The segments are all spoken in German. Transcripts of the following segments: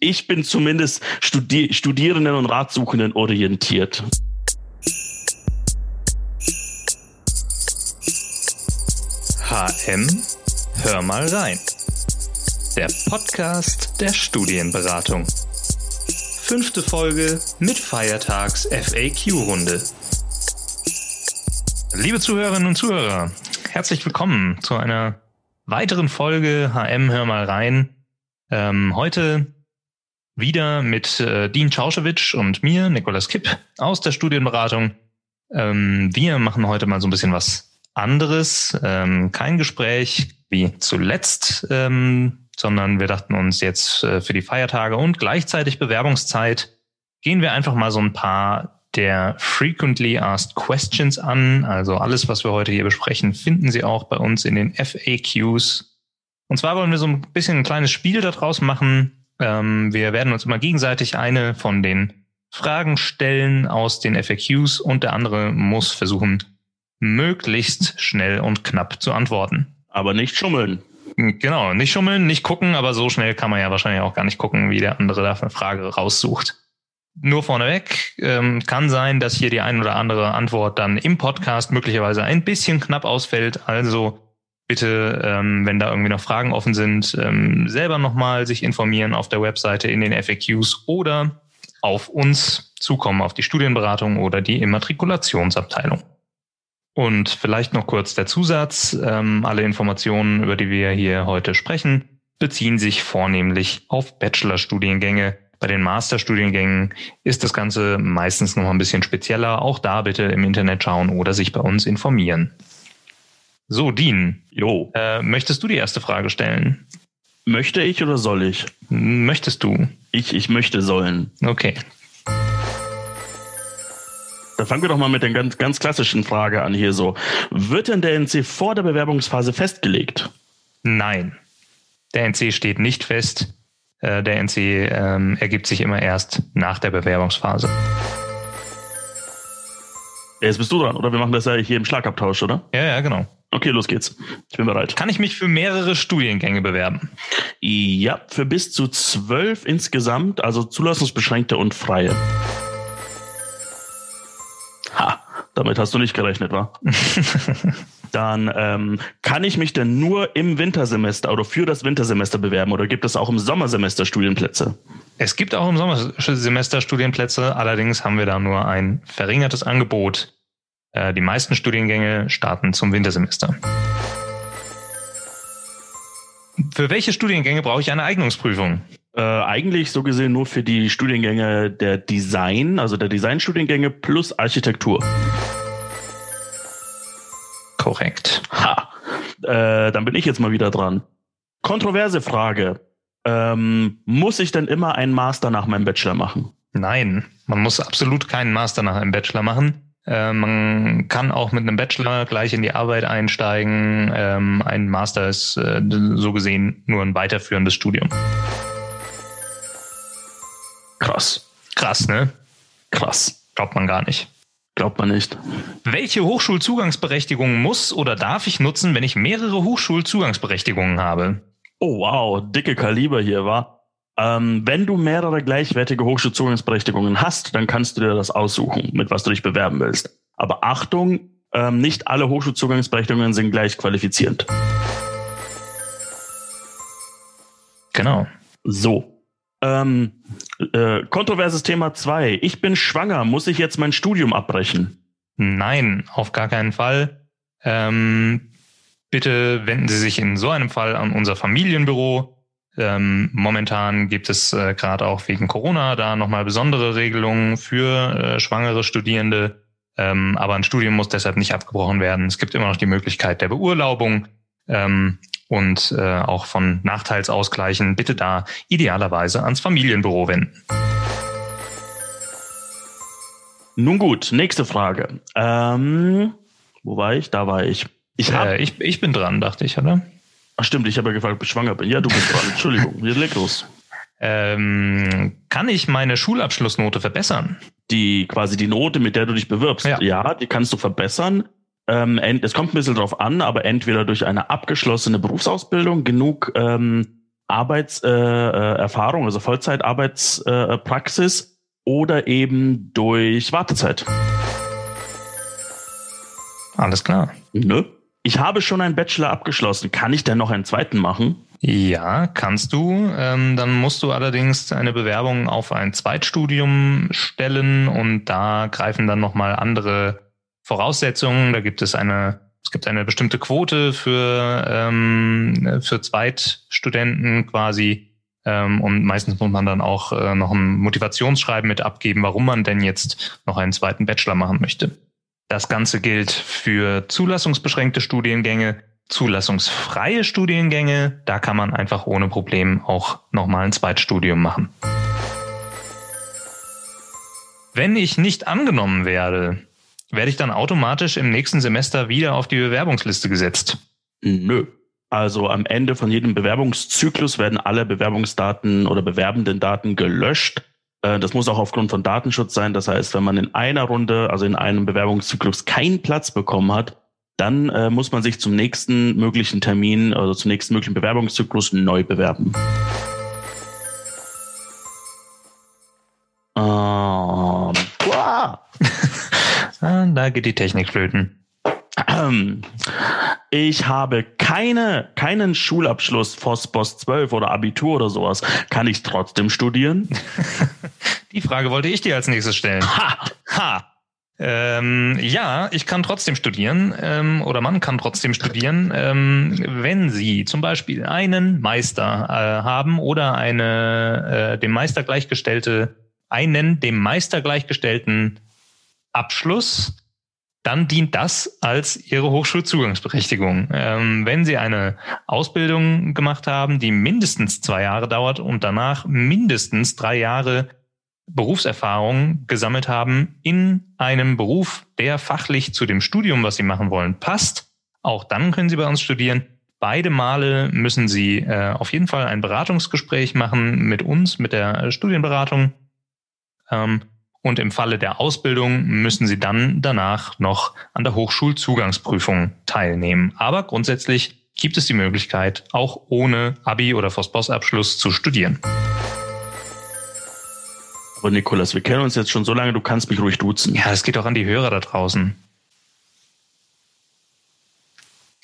ich bin zumindest Studi Studierenden und Ratsuchenden orientiert. HM, hör mal rein. Der Podcast der Studienberatung. Fünfte Folge mit Feiertags FAQ-Runde. Liebe Zuhörerinnen und Zuhörer, herzlich willkommen zu einer weiteren Folge HM Hör mal rein. Ähm, heute wieder mit äh, Dean Czauschewitsch und mir, Nikolas Kipp, aus der Studienberatung. Ähm, wir machen heute mal so ein bisschen was anderes, ähm, kein Gespräch wie zuletzt, ähm, sondern wir dachten uns jetzt äh, für die Feiertage und gleichzeitig Bewerbungszeit gehen wir einfach mal so ein paar der Frequently Asked Questions an. Also alles, was wir heute hier besprechen, finden Sie auch bei uns in den FAQs. Und zwar wollen wir so ein bisschen ein kleines Spiel daraus machen. Ähm, wir werden uns immer gegenseitig eine von den Fragen stellen aus den FAQs und der andere muss versuchen, möglichst schnell und knapp zu antworten. Aber nicht schummeln. Genau, nicht schummeln, nicht gucken, aber so schnell kann man ja wahrscheinlich auch gar nicht gucken, wie der andere da eine Frage raussucht. Nur vorneweg, ähm, kann sein, dass hier die ein oder andere Antwort dann im Podcast möglicherweise ein bisschen knapp ausfällt. Also bitte, ähm, wenn da irgendwie noch Fragen offen sind, ähm, selber nochmal sich informieren auf der Webseite in den FAQs oder auf uns zukommen, auf die Studienberatung oder die Immatrikulationsabteilung. Und vielleicht noch kurz der Zusatz. Ähm, alle Informationen, über die wir hier heute sprechen, beziehen sich vornehmlich auf Bachelorstudiengänge. Bei den Masterstudiengängen ist das Ganze meistens noch ein bisschen spezieller. Auch da bitte im Internet schauen oder sich bei uns informieren. So, Dean. Jo. Äh, möchtest du die erste Frage stellen? Möchte ich oder soll ich? Möchtest du? Ich, ich möchte sollen. Okay, da fangen wir doch mal mit der ganz, ganz klassischen Frage an hier so. Wird denn der NC vor der Bewerbungsphase festgelegt? Nein. Der NC steht nicht fest. Äh, der NC ähm, ergibt sich immer erst nach der Bewerbungsphase. Jetzt bist du dran, oder? Wir machen das ja hier im Schlagabtausch, oder? Ja, ja, genau. Okay, los geht's. Ich bin bereit. Kann ich mich für mehrere Studiengänge bewerben? Ja, für bis zu zwölf insgesamt, also zulassungsbeschränkte und freie. Ha, damit hast du nicht gerechnet, wa? Dann ähm, kann ich mich denn nur im Wintersemester oder für das Wintersemester bewerben oder gibt es auch im Sommersemester Studienplätze? Es gibt auch im Sommersemester Studienplätze, allerdings haben wir da nur ein verringertes Angebot. Äh, die meisten Studiengänge starten zum Wintersemester. Für welche Studiengänge brauche ich eine Eignungsprüfung? Äh, eigentlich so gesehen nur für die Studiengänge der Design, also der Designstudiengänge plus Architektur. Korrekt. Ha. Äh, dann bin ich jetzt mal wieder dran. Kontroverse Frage. Ähm, muss ich denn immer einen Master nach meinem Bachelor machen? Nein, man muss absolut keinen Master nach einem Bachelor machen. Äh, man kann auch mit einem Bachelor gleich in die Arbeit einsteigen. Ähm, ein Master ist äh, so gesehen nur ein weiterführendes Studium. Krass. Krass, ne? Krass. Glaubt man gar nicht. Glaubt man nicht. Welche Hochschulzugangsberechtigung muss oder darf ich nutzen, wenn ich mehrere Hochschulzugangsberechtigungen habe? Oh wow, dicke Kaliber hier, war. Ähm, wenn du mehrere gleichwertige Hochschulzugangsberechtigungen hast, dann kannst du dir das aussuchen, mit was du dich bewerben willst. Aber Achtung, ähm, nicht alle Hochschulzugangsberechtigungen sind gleich qualifizierend. Genau. So, ähm, äh, kontroverses Thema 2. Ich bin schwanger. Muss ich jetzt mein Studium abbrechen? Nein, auf gar keinen Fall. Ähm, bitte wenden Sie sich in so einem Fall an unser Familienbüro. Ähm, momentan gibt es äh, gerade auch wegen Corona da nochmal besondere Regelungen für äh, schwangere Studierende. Ähm, aber ein Studium muss deshalb nicht abgebrochen werden. Es gibt immer noch die Möglichkeit der Beurlaubung. Ähm, und äh, auch von Nachteilsausgleichen bitte da idealerweise ans Familienbüro wenden. Nun gut, nächste Frage. Ähm, wo war ich? Da war ich. Ich, hab, äh, ich, ich bin dran, dachte ich, oder? Ach stimmt, ich habe ja gefragt, ob ich schwanger bin. Ja, du bist dran. Entschuldigung, wir leg los. Ähm, kann ich meine Schulabschlussnote verbessern? Die quasi die Note, mit der du dich bewirbst. Ja, ja die kannst du verbessern. Ähm, es kommt ein bisschen drauf an, aber entweder durch eine abgeschlossene Berufsausbildung, genug ähm, Arbeitserfahrung, äh, also Vollzeitarbeitspraxis äh, oder eben durch Wartezeit. Alles klar. Nö. Ich habe schon einen Bachelor abgeschlossen. Kann ich denn noch einen zweiten machen? Ja, kannst du. Ähm, dann musst du allerdings eine Bewerbung auf ein Zweitstudium stellen und da greifen dann nochmal andere Voraussetzungen. Da gibt es eine, es gibt eine bestimmte Quote für, ähm, für Zweitstudenten quasi. Ähm, und meistens muss man dann auch äh, noch ein Motivationsschreiben mit abgeben, warum man denn jetzt noch einen zweiten Bachelor machen möchte. Das Ganze gilt für zulassungsbeschränkte Studiengänge, zulassungsfreie Studiengänge. Da kann man einfach ohne Problem auch nochmal ein Zweitstudium machen. Wenn ich nicht angenommen werde, werde ich dann automatisch im nächsten Semester wieder auf die Bewerbungsliste gesetzt? Nö. Also am Ende von jedem Bewerbungszyklus werden alle Bewerbungsdaten oder bewerbenden Daten gelöscht das muss auch aufgrund von Datenschutz sein. Das heißt, wenn man in einer Runde, also in einem Bewerbungszyklus, keinen Platz bekommen hat, dann äh, muss man sich zum nächsten möglichen Termin, also zum nächsten möglichen Bewerbungszyklus neu bewerben. Ähm, da geht die Technik flöten. Ich habe keine, keinen Schulabschluss FOSBOS 12 oder Abitur oder sowas. Kann ich trotzdem studieren? Die Frage wollte ich dir als nächstes stellen. Ha! Ha! Ähm, ja, ich kann trotzdem studieren ähm, oder man kann trotzdem studieren, ähm, wenn Sie zum Beispiel einen Meister äh, haben oder eine äh, dem Meister gleichgestellte einen dem Meister gleichgestellten Abschluss dann dient das als Ihre Hochschulzugangsberechtigung. Ähm, wenn Sie eine Ausbildung gemacht haben, die mindestens zwei Jahre dauert und danach mindestens drei Jahre Berufserfahrung gesammelt haben in einem Beruf, der fachlich zu dem Studium, was Sie machen wollen, passt, auch dann können Sie bei uns studieren. Beide Male müssen Sie äh, auf jeden Fall ein Beratungsgespräch machen mit uns, mit der Studienberatung. Ähm, und im Falle der Ausbildung müssen sie dann danach noch an der Hochschulzugangsprüfung teilnehmen. Aber grundsätzlich gibt es die Möglichkeit, auch ohne Abi oder Vospos-Abschluss zu studieren. Aber Nikolas, wir kennen uns jetzt schon so lange, du kannst mich ruhig duzen. Ja, es geht auch an die Hörer da draußen.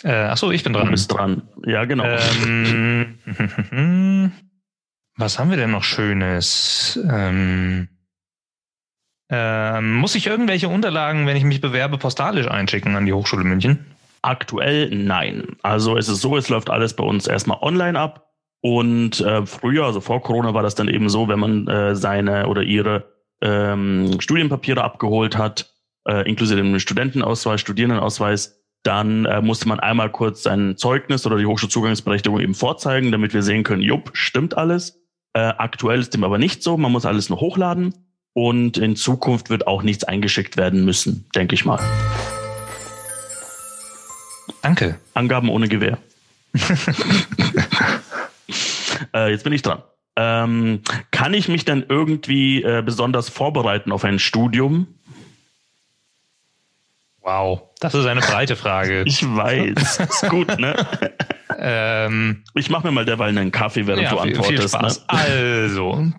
Äh, achso, ich bin dran. Du bist dran. Ja, genau. Ähm, was haben wir denn noch Schönes? Ähm, ähm, muss ich irgendwelche Unterlagen, wenn ich mich bewerbe, postalisch einschicken an die Hochschule München? Aktuell nein. Also es ist so, es läuft alles bei uns erstmal online ab. Und äh, früher, also vor Corona, war das dann eben so, wenn man äh, seine oder ihre ähm, Studienpapiere abgeholt hat, äh, inklusive dem Studentenausweis, Studierendenausweis, dann äh, musste man einmal kurz sein Zeugnis oder die Hochschulzugangsberechtigung eben vorzeigen, damit wir sehen können, jupp, stimmt alles. Äh, aktuell ist dem aber nicht so, man muss alles nur hochladen. Und in Zukunft wird auch nichts eingeschickt werden müssen, denke ich mal. Danke. Angaben ohne Gewehr. äh, jetzt bin ich dran. Ähm, kann ich mich denn irgendwie äh, besonders vorbereiten auf ein Studium? Wow, das ist eine breite Frage. ich weiß. Ist gut, ne? ähm, ich mache mir mal derweil einen Kaffee, während ja, du antwortest. Viel Spaß. Ne? Also,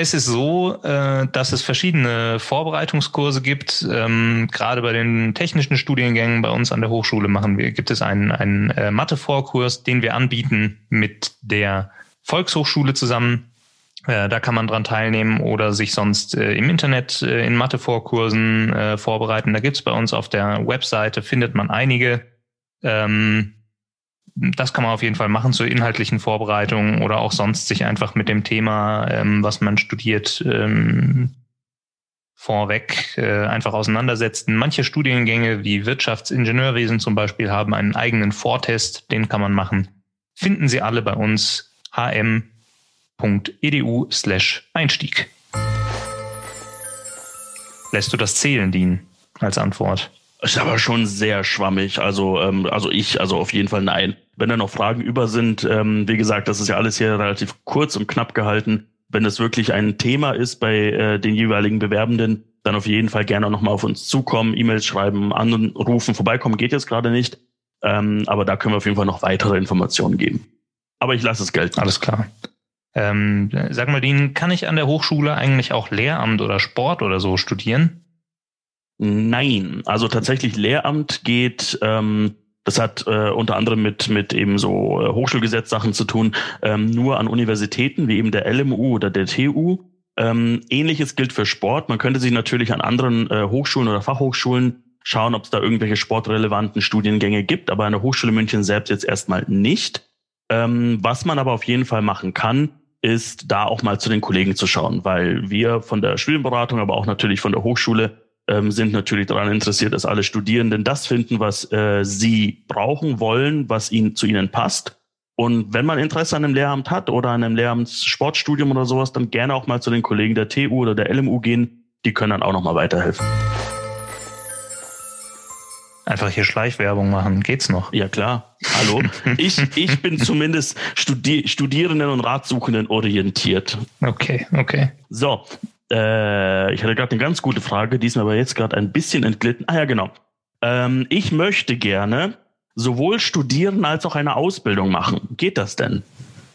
es ist so, äh, dass es verschiedene Vorbereitungskurse gibt. Ähm, gerade bei den technischen Studiengängen bei uns an der Hochschule machen wir, gibt es einen, einen äh, Mathe-Vorkurs, den wir anbieten mit der Volkshochschule zusammen. Äh, da kann man dran teilnehmen oder sich sonst im Internet in Mathe-Vorkursen vorbereiten. Da gibt es bei uns auf der Webseite, findet man einige. Ähm, das kann man auf jeden Fall machen zur inhaltlichen Vorbereitung oder auch sonst sich einfach mit dem Thema, ähm, was man studiert, ähm, vorweg äh, einfach auseinandersetzen. Manche Studiengänge wie Wirtschaftsingenieurwesen zum Beispiel haben einen eigenen Vortest, den kann man machen. Finden Sie alle bei uns hm.edu slash Einstieg. Lässt du das Zählen dienen als Antwort? Ist aber schon sehr schwammig. Also, ähm, also ich, also auf jeden Fall nein. Wenn da noch Fragen über sind, ähm, wie gesagt, das ist ja alles hier relativ kurz und knapp gehalten. Wenn das wirklich ein Thema ist bei äh, den jeweiligen Bewerbenden, dann auf jeden Fall gerne nochmal auf uns zukommen, E-Mails schreiben, anrufen, vorbeikommen geht jetzt gerade nicht. Ähm, aber da können wir auf jeden Fall noch weitere Informationen geben. Aber ich lasse es gelten. Alles klar. Ähm, sag mal, Dean, kann ich an der Hochschule eigentlich auch Lehramt oder Sport oder so studieren? Nein, also tatsächlich Lehramt geht, ähm, das hat äh, unter anderem mit, mit eben so äh, Hochschulgesetzsachen zu tun, ähm, nur an Universitäten wie eben der LMU oder der TU. Ähm, Ähnliches gilt für Sport. Man könnte sich natürlich an anderen äh, Hochschulen oder Fachhochschulen schauen, ob es da irgendwelche sportrelevanten Studiengänge gibt, aber an der Hochschule München selbst jetzt erstmal nicht. Ähm, was man aber auf jeden Fall machen kann, ist da auch mal zu den Kollegen zu schauen, weil wir von der Studienberatung, aber auch natürlich von der Hochschule ähm, sind natürlich daran interessiert, dass alle Studierenden das finden, was äh, sie brauchen wollen, was ihnen zu ihnen passt. Und wenn man Interesse an einem Lehramt hat oder an einem Lehramtssportstudium oder sowas, dann gerne auch mal zu den Kollegen der TU oder der LMU gehen. Die können dann auch noch mal weiterhelfen. Einfach hier Schleichwerbung machen, geht's noch? Ja klar. Hallo. ich, ich bin zumindest Studi Studierenden und Ratsuchenden orientiert. Okay, okay. So, äh, ich hatte gerade eine ganz gute Frage, die ist mir aber jetzt gerade ein bisschen entglitten. Ah ja, genau. Ähm, ich möchte gerne sowohl studieren als auch eine Ausbildung machen. Geht das denn?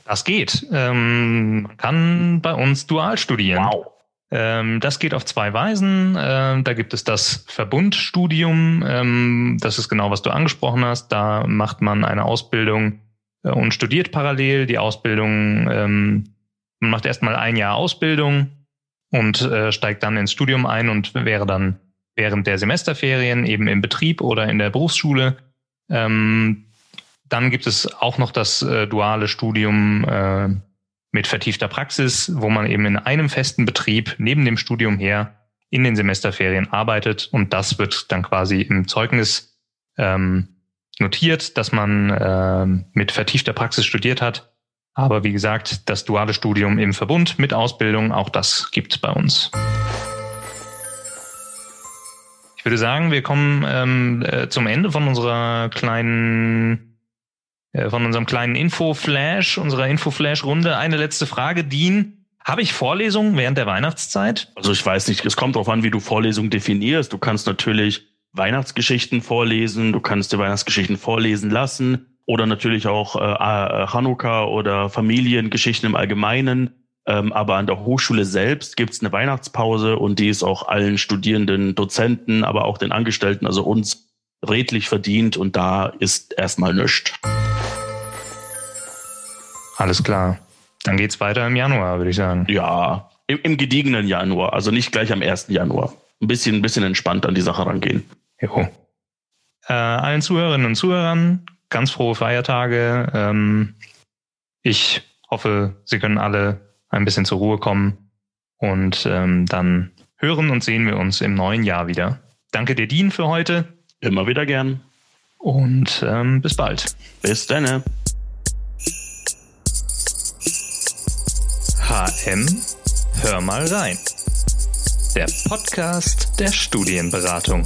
Das geht. Ähm, man kann bei uns dual studieren. Wow. Ähm, das geht auf zwei Weisen. Ähm, da gibt es das Verbundstudium. Ähm, das ist genau, was du angesprochen hast. Da macht man eine Ausbildung äh, und studiert parallel die Ausbildung. Ähm, man macht erstmal ein Jahr Ausbildung und äh, steigt dann ins Studium ein und wäre dann während der Semesterferien eben im Betrieb oder in der Berufsschule. Ähm, dann gibt es auch noch das äh, duale Studium äh, mit vertiefter Praxis, wo man eben in einem festen Betrieb neben dem Studium her in den Semesterferien arbeitet und das wird dann quasi im Zeugnis ähm, notiert, dass man äh, mit vertiefter Praxis studiert hat aber wie gesagt, das duale Studium im Verbund mit Ausbildung, auch das gibt es bei uns. Ich würde sagen, wir kommen ähm, äh, zum Ende von unserer kleinen, äh, von unserem kleinen Info-Flash, unserer Info-Flash-Runde. Eine letzte Frage, Dean. Habe ich Vorlesungen während der Weihnachtszeit? Also ich weiß nicht, es kommt darauf an, wie du Vorlesungen definierst. Du kannst natürlich Weihnachtsgeschichten vorlesen, du kannst dir Weihnachtsgeschichten vorlesen lassen oder natürlich auch äh, äh, Hanukkah oder Familiengeschichten im Allgemeinen. Ähm, aber an der Hochschule selbst gibt es eine Weihnachtspause und die ist auch allen Studierenden, Dozenten, aber auch den Angestellten, also uns, redlich verdient und da ist erstmal nichts. Alles klar. Dann geht's weiter im Januar, würde ich sagen. Ja, im, im, gediegenen Januar, also nicht gleich am 1. Januar. Ein bisschen, ein bisschen entspannt an die Sache rangehen. Jo. Äh, allen Zuhörerinnen und Zuhörern ganz frohe Feiertage. Ähm, ich hoffe, Sie können alle ein bisschen zur Ruhe kommen und ähm, dann hören und sehen wir uns im neuen Jahr wieder. Danke dir, Dean, für heute. Immer wieder gern. Und ähm, bis bald. Bis dann. HM, hör mal rein. Der Podcast der Studienberatung.